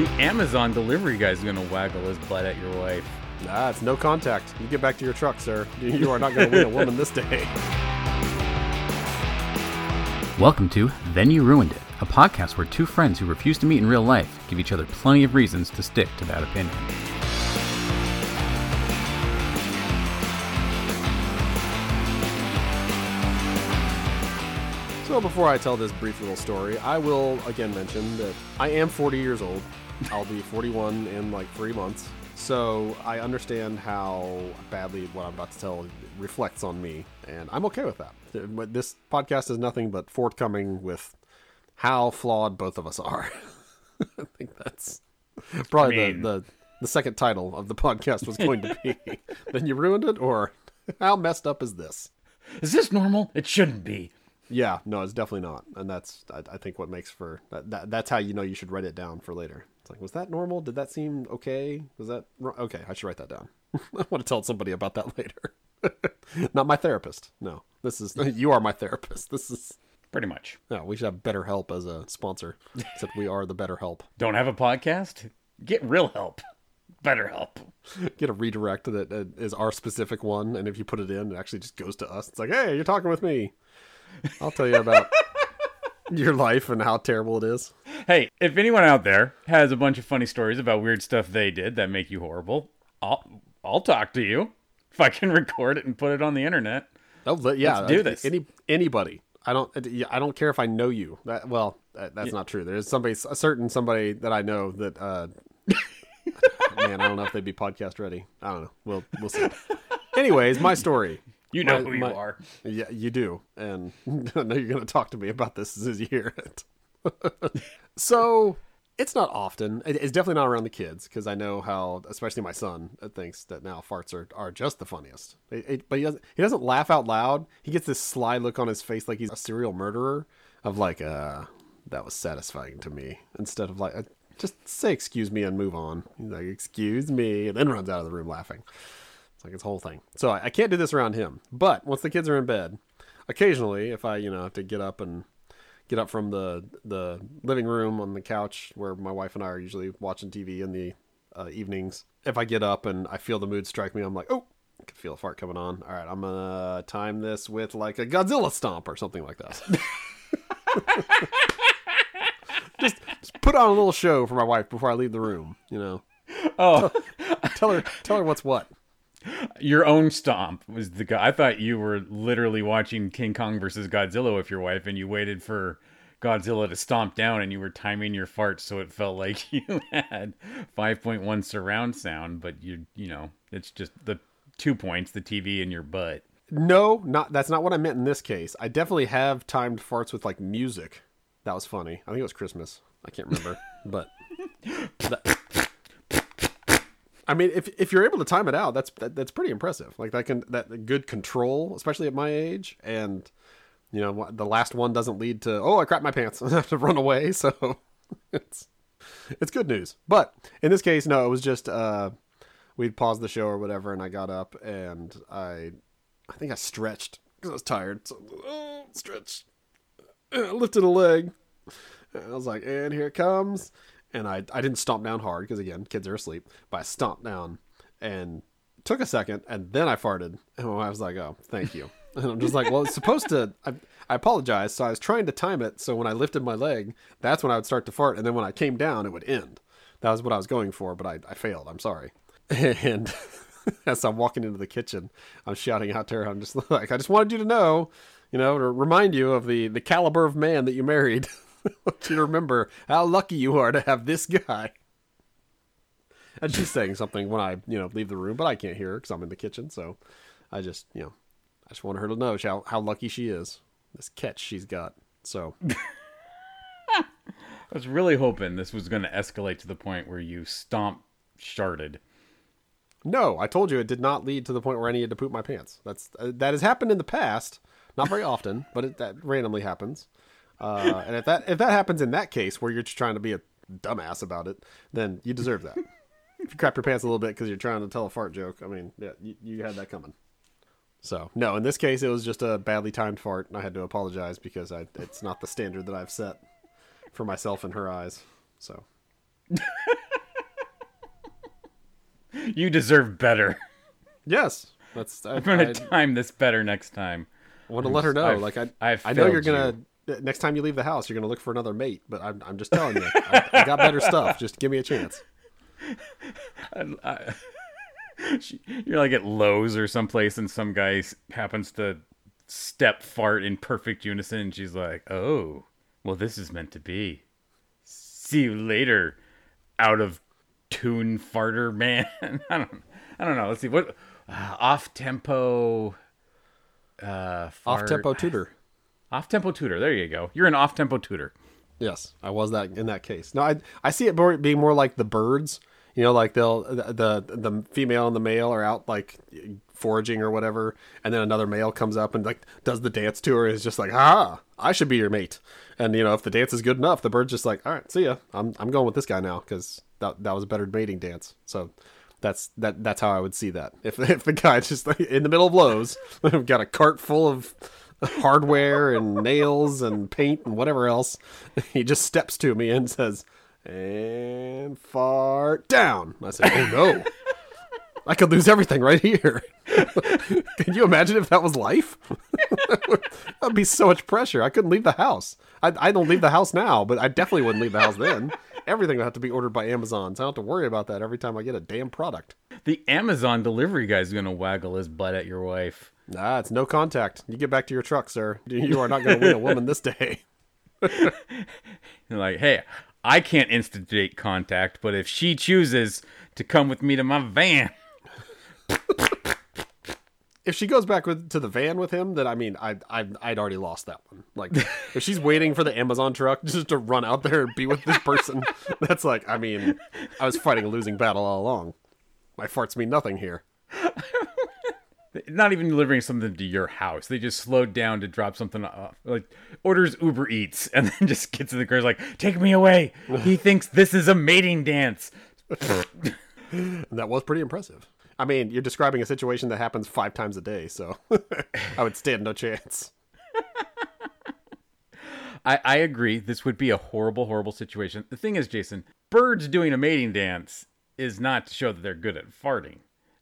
The Amazon delivery guy's gonna waggle his butt at your wife. Nah, it's no contact. You get back to your truck, sir. You are not going to win a woman this day. Welcome to Then You Ruined It, a podcast where two friends who refuse to meet in real life give each other plenty of reasons to stick to that opinion. So before I tell this brief little story, I will again mention that I am 40 years old. I'll be 41 in like three months. So I understand how badly what I'm about to tell reflects on me, and I'm okay with that. This podcast is nothing but forthcoming with how flawed both of us are. I think that's probably I mean- the, the the second title of the podcast was going to be. then you ruined it, or how messed up is this? Is this normal? It shouldn't be. Yeah, no, it's definitely not, and that's I, I think what makes for that, that. That's how you know you should write it down for later. It's like, was that normal? Did that seem okay? Was that okay? I should write that down. I want to tell somebody about that later. not my therapist. No, this is you are my therapist. This is Pretty much. no. We should have Better Help as a sponsor. Except we are the Better Help. Don't have a podcast? Get real help. Better help. Get a redirect that uh, our specific one, and if you put it in, it actually just goes to us. It's like, hey, you're talking with me. I'll tell you about your life and how terrible it is. Hey, if anyone out there has a bunch of funny stories about weird stuff they did that make you horrible, I'll I'll talk to you if I can record it and put it on the internet. Oh, yeah. Let's do uh, this. Any anybody. I don't. uh, yeah, I don't care if I know you. That well, that, that's not true. There's somebody, a certain somebody that I know that. uh Man, I don't know if they'd be podcast ready. I don't know. We'll we'll see. Anyways, my story. You know My- who you my- are. Yeah, you do, and I know you're going to talk to me about this as you hear it. so it's not often. It's definitely not around the kids because I know how, especially my son, uh, thinks that now farts are, are just the funniest. It- it- but he doesn't. He doesn't laugh out loud. He gets this sly look on his face, like he's a serial murderer. Of like, uh, that was satisfying to me. Instead of like, uh, just say excuse me and move on. He's like, excuse me, and then runs out of the room laughing. It's like his whole thing. So I, I can't do this around him. But once the kids are in bed, occasionally, if I, you know, have to get up and get up from the the living room on the couch where my wife and I are usually watching TV in the uh, evenings, if I get up and I feel the mood strike me, I'm like, oh, I can feel a fart coming on. All right, I'm gonna time this with like a Godzilla stomp or something like that. just, just put on a little show for my wife before I leave the room. You know, Oh, tell her tell her what's what. Your own stomp was the guy. I thought you were literally watching King Kong versus Godzilla with your wife, and you waited for Godzilla to stomp down, and you were timing your farts so it felt like you had 5.1 surround sound. But you, you know, it's just the two points, the TV and your butt. No, not that's not what I meant in this case. I definitely have timed farts with like music. That was funny. I think it was Christmas. I can't remember, but that- I mean, if if you're able to time it out, that's that, that's pretty impressive. Like that can that good control, especially at my age, and you know the last one doesn't lead to oh I crap my pants I have to run away. So it's it's good news. But in this case, no, it was just uh we'd paused the show or whatever, and I got up and I I think I stretched because I was tired. So oh, stretch, I lifted a leg. And I was like, and here it comes. And I I didn't stomp down hard because again, kids are asleep. But I stomped down and took a second, and then I farted. And I was like, oh, thank you. And I'm just like, well, it's supposed to. I, I apologize. So I was trying to time it. So when I lifted my leg, that's when I would start to fart, and then when I came down, it would end. That was what I was going for, but I, I failed. I'm sorry. And as I'm walking into the kitchen, I'm shouting out to her. I'm just like, I just wanted you to know, you know, to remind you of the the caliber of man that you married. I want you to remember how lucky you are to have this guy. And she's saying something when I, you know, leave the room, but I can't hear her because I'm in the kitchen. So I just, you know, I just want her to know how how lucky she is. This catch she's got. So I was really hoping this was going to escalate to the point where you stomp sharded. no, I told you it did not lead to the point where I needed to poop my pants. That's uh, that has happened in the past, not very often, but it, that randomly happens. Uh, and if that if that happens in that case where you're just trying to be a dumbass about it, then you deserve that. if you crap your pants a little bit because you're trying to tell a fart joke, I mean, yeah, you, you had that coming. So no, in this case, it was just a badly timed fart, and I had to apologize because I it's not the standard that I've set for myself in her eyes. So You deserve better. Yes, that's. I, I'm gonna I time this better next time. I want to let her know. I've- like I, I've I know you're gonna. Next time you leave the house, you're gonna look for another mate. But I'm, I'm just telling you, I, I got better stuff. Just give me a chance. She- You're like at Lowe's or someplace, and some guy happens to step fart in perfect unison, and she's like, "Oh, well, this is meant to be." See you later, out of tune farter man. I don't, I don't know. Let's see what uh, off tempo. Uh, Off tempo tutor. Off tempo tutor. There you go. You're an off tempo tutor. Yes, I was that in that case. No, I I see it more, being more like the birds. You know, like they'll the, the the female and the male are out like foraging or whatever, and then another male comes up and like does the dance to her. Is just like, ah, I should be your mate. And you know, if the dance is good enough, the bird's just like, all right, see ya. I'm I'm going with this guy now because that that was a better mating dance. So. That's that. That's how I would see that. If if the guy's just like, in the middle of Lowe's, got a cart full of hardware and nails and paint and whatever else. He just steps to me and says, "And fart down." I said, "Oh no, I could lose everything right here." Can you imagine if that was life? That'd be so much pressure. I couldn't leave the house. I, I don't leave the house now, but I definitely wouldn't leave the house then. Everything would have to be ordered by Amazon, so I don't have to worry about that every time I get a damn product. The Amazon delivery guy's gonna waggle his butt at your wife. Nah, it's no contact. You get back to your truck, sir. You are not going to win a woman this day. Like, hey, I can't instigate contact, but if she chooses to come with me to my van, if she goes back with, to the van with him, then I mean, I, I, I'd already lost that one. Like, if she's waiting for the Amazon truck just to run out there and be with this person, that's like, I mean, I was fighting a losing battle all along. My farts mean nothing here. Not even delivering something to your house. They just slowed down to drop something off. Like orders Uber Eats and then just gets in the car is like, take me away. He thinks this is a mating dance. That was pretty impressive. I mean, you're describing a situation that happens five times a day, so I would stand no chance. I, I agree. This would be a horrible, horrible situation. The thing is, Jason, birds doing a mating dance is not to show that they're good at farting.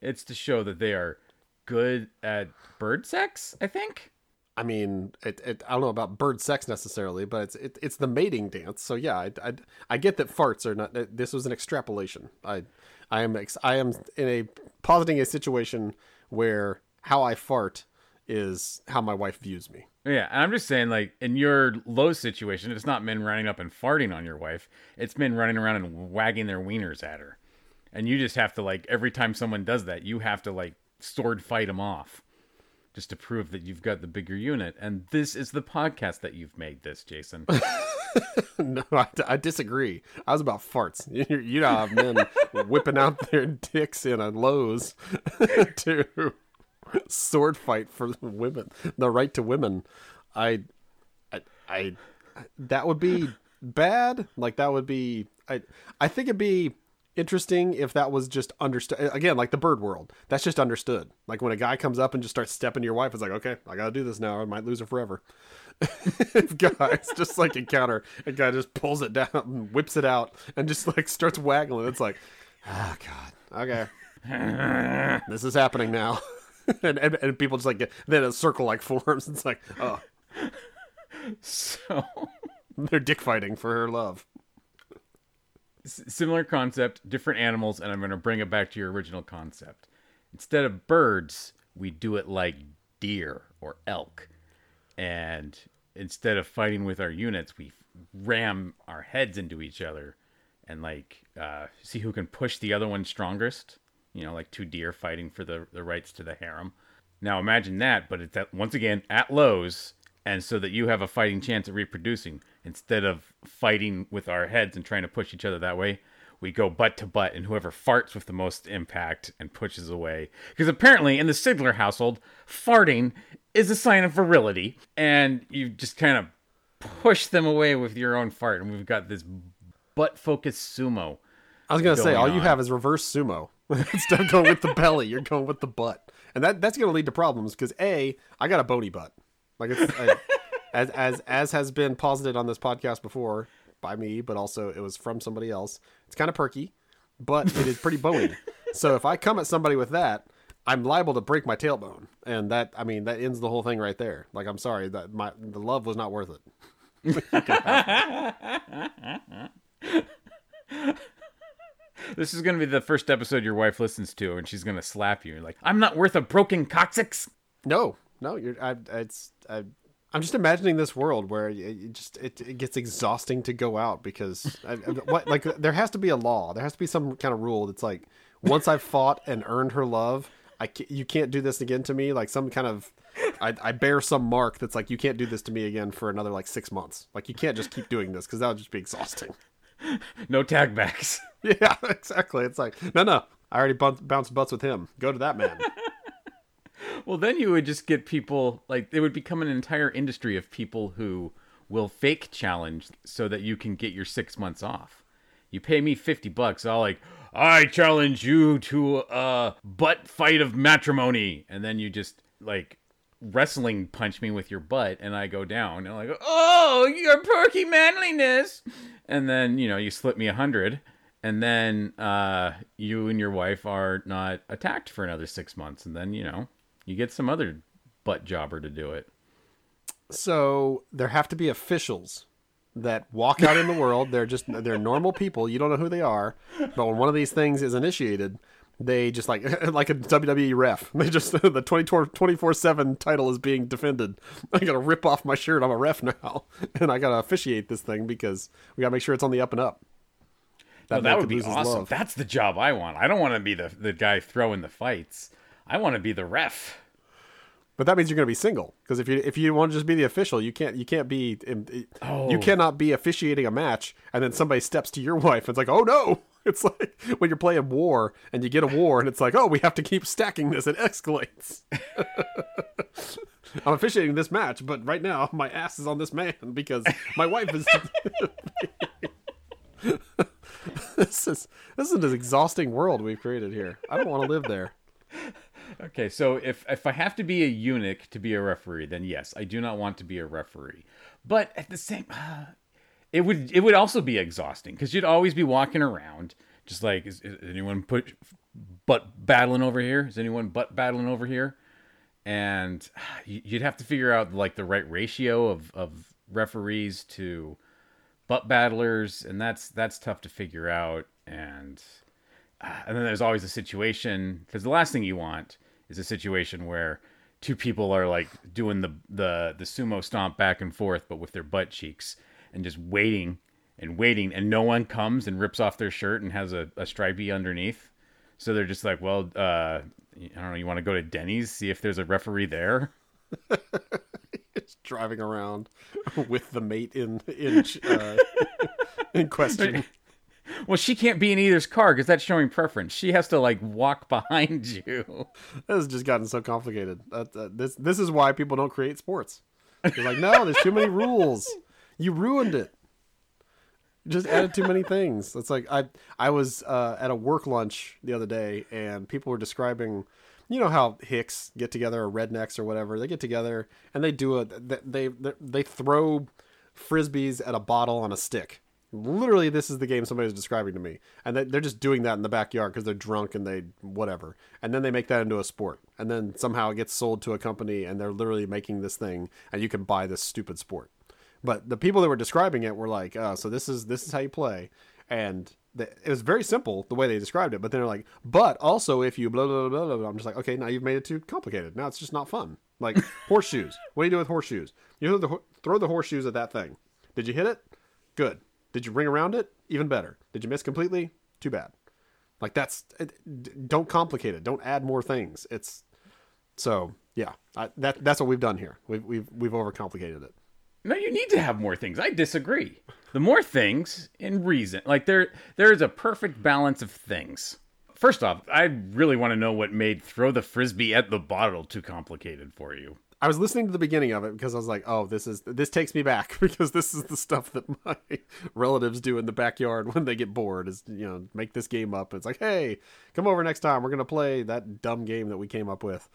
It's to show that they are good at bird sex, I think. I mean, it, it, I don't know about bird sex necessarily, but it's it, it's the mating dance. So yeah, I, I, I get that farts are not. This was an extrapolation. I I am ex, I am in a positing a situation where how I fart is how my wife views me. Yeah, and I'm just saying, like, in your low situation, it's not men running up and farting on your wife. It's men running around and wagging their wieners at her. And you just have to, like, every time someone does that, you have to, like, sword fight them off just to prove that you've got the bigger unit. And this is the podcast that you've made this, Jason. no, I, I disagree. I was about farts. You, you know, how men whipping out their dicks in a Lowe's to sword fight for women, the right to women. I, I, I, that would be bad. Like that would be. I, I think it'd be interesting if that was just understood. Again, like the bird world, that's just understood. Like when a guy comes up and just starts stepping to your wife, it's like, okay, I gotta do this now. I might lose her forever. if guys just like encounter a guy just pulls it down and whips it out and just like starts waggling it's like oh god okay this is happening now and, and and people just like get then a circle like forms it's like oh so, they're dick fighting for her love similar concept, different animals, and I'm going to bring it back to your original concept. Instead of birds, we do it like deer or elk. And instead of fighting with our units, we ram our heads into each other and like uh, see who can push the other one strongest. You know, like two deer fighting for the, the rights to the harem. Now imagine that, but it's at, once again at Lowe's, and so that you have a fighting chance at reproducing. Instead of fighting with our heads and trying to push each other that way, we go butt to butt, and whoever farts with the most impact and pushes away. Because apparently, in the Sigler household, farting is a sign of virility, and you just kind of push them away with your own fart, and we've got this butt focused sumo. i was gonna say Going all you have is reverse sumo instead of going with the belly you're going with the butt and that that's gonna lead to problems because a i got a bony butt like it's I, as as as has been posited on this podcast before by me, but also it was from somebody else. It's kind of perky, but it is pretty bony. so if I come at somebody with that, I'm liable to break my tailbone, and that I mean that ends the whole thing right there. Like I'm sorry that my the love was not worth it. This is going to be the first episode your wife listens to, and she's going to slap you. Like, I'm not worth a broken coccyx. No, no, you're. I, it's. I, I'm just imagining this world where it, just it, it gets exhausting to go out because I, what like there has to be a law. There has to be some kind of rule that's like once I've fought and earned her love, I can't, you can't do this again to me. Like some kind of I, I bear some mark that's like you can't do this to me again for another like six months. Like you can't just keep doing this because that would just be exhausting. No tag backs. Yeah, exactly. It's like no, no. I already bounced butts with him. Go to that man. Well, then you would just get people like it would become an entire industry of people who will fake challenge so that you can get your six months off. You pay me fifty bucks, I'll like I challenge you to a butt fight of matrimony, and then you just like wrestling punch me with your butt, and I go down, and I go, oh, your perky manliness, and then you know you slip me a hundred, and then uh, you and your wife are not attacked for another six months, and then you know you get some other butt jobber to do it. So there have to be officials that walk out in the world. They're just they're normal people. You don't know who they are, but when one of these things is initiated, they just like like a WWE ref. They just the 24 seven title is being defended. I gotta rip off my shirt. I'm a ref now, and I gotta officiate this thing because we gotta make sure it's on the up and up. That, that would be awesome. That's the job I want. I don't want to be the the guy throwing the fights. I want to be the ref. But that means you're going to be single because if you if you want to just be the official, you can't you can't be you Oh. cannot be officiating a match and then somebody steps to your wife. and It's like oh no, it's like when you're playing war and you get a war and it's like oh we have to keep stacking this. It escalates. I'm officiating this match, but right now my ass is on this man because my wife is. this is this is an exhausting world we've created here. I don't want to live there. Okay, so if if I have to be a eunuch to be a referee, then yes, I do not want to be a referee. But at the same, uh, it would it would also be exhausting because you'd always be walking around just like is, is anyone put butt battling over here? Is anyone butt battling over here? And you- you'd have to figure out like the right ratio of of referees to butt battlers, and that's that's tough to figure out. And uh, and then there's always a situation because the last thing you want is a situation where two people are like doing the the the sumo stomp back and forth but with their butt cheeks and just waiting and waiting and no one comes and rips off their shirt and has a, a stripey underneath so they're just like well uh i don't know you want to go to denny's see if there's a referee there It's driving around with the mate in in uh, in question. Well she can't be in either's car because that's showing preference she has to like walk behind you This has just gotten so complicated. Uh, uh, this this is why people don't create sports. They're like, no, there's too many rules. You ruined it. You just added too many things. It's like I I was uh, at a work lunch the other day, and people were describing, you know how Hicks get together or rednecks or whatever. They get together and they do a they they, they throw frisbees at a bottle on a stick. Literally, this is the game somebody was describing to me, and they, they're just doing that in the backyard because they're drunk and they whatever, and then they make that into a sport, and then somehow it gets sold to a company, and they're literally making this thing, and you can buy this stupid sport. But the people that were describing it were like, "Oh, so this is this is how you play," and the, it was very simple the way they described it. But then they're like, "But also, if you blah blah blah blah,", blah I'm just like, "Okay, now you've made it too complicated. Now it's just not fun." Like horseshoes. What do you do with horseshoes? You throw the throw the horseshoes at that thing. Did you hit it? Good. Did you ring around it? Even better. Did you miss completely? Too bad. Like that's it, don't complicate it. Don't add more things. It's so yeah. I, that that's what we've done here. We've we've we've overcomplicated it. No, you need to have more things. I disagree. The more things in reason, like there, there is a perfect balance of things. First off, I really want to know what made throw the frisbee at the bottle too complicated for you. I was listening to the beginning of it because I was like, "Oh, this is this takes me back because this is the stuff that my relatives do in the backyard when they get bored. Is you know make this game up. It's like, hey, come over next time. We're gonna play that dumb game that we came up with."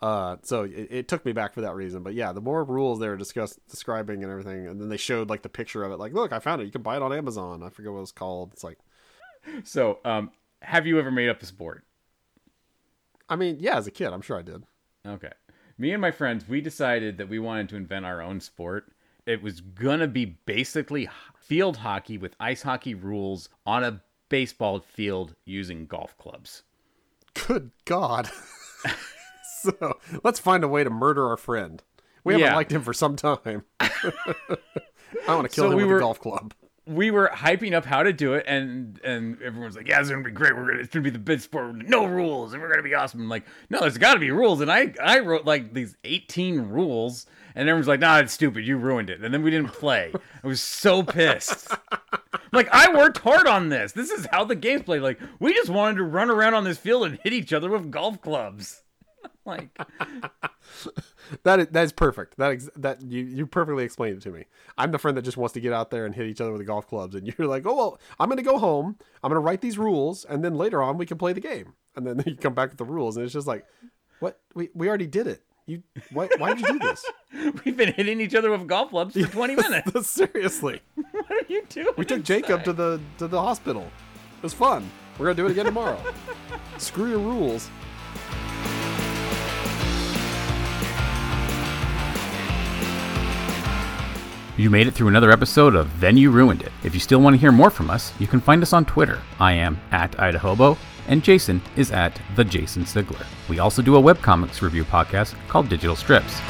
Uh, so it, it took me back for that reason. But yeah, the more rules they were discuss describing and everything, and then they showed like the picture of it. Like, look, I found it. You can buy it on Amazon. I forget what it's called. It's like, So, um, have you ever made up a sport? I mean, yeah, as a kid, I'm sure I did. Okay. Me and my friends, we decided that we wanted to invent our own sport. It was gonna be basically field hockey with ice hockey rules on a baseball field using golf clubs. Good God. so let's find a way to murder our friend. We haven't Yeah. liked him for some time. I want to kill So him we with were- a golf club. We were hyping up how to do it, and and everyone's like, "Yeah, it's gonna be great. We're gonna it's gonna be the best sport, no rules, and we're gonna be awesome." I'm like, "No, there's got to be rules." And I I wrote like these 18 rules, and everyone's like, "Nah, it's stupid. You ruined it." And then we didn't play. I was so pissed. Like I worked hard on this. This is how the game's played. Like we just wanted to run around on this field and hit each other with golf clubs. like That is, that is perfect. That ex- that you you perfectly explained it to me. I'm the friend that just wants to get out there and hit each other with the golf clubs, and you're like, oh well, I'm going to go home. I'm going to write these rules, and then later on we can play the game. And then you come back with the rules, and it's just like, what? We we already did it. You why why did you do this? we've been hitting each other with golf clubs for 20 minutes. Seriously, what are you doing? we took Jacob to the to the hospital. It was fun. We're gonna do it again tomorrow. Screw your rules. You made it through another episode of Then You Ruined It. If you still want to hear more from us, you can find us on Twitter. I am at Idahobo, and Jason is at the Jason Sigler. We also do a webcomics review podcast called Digital Strips.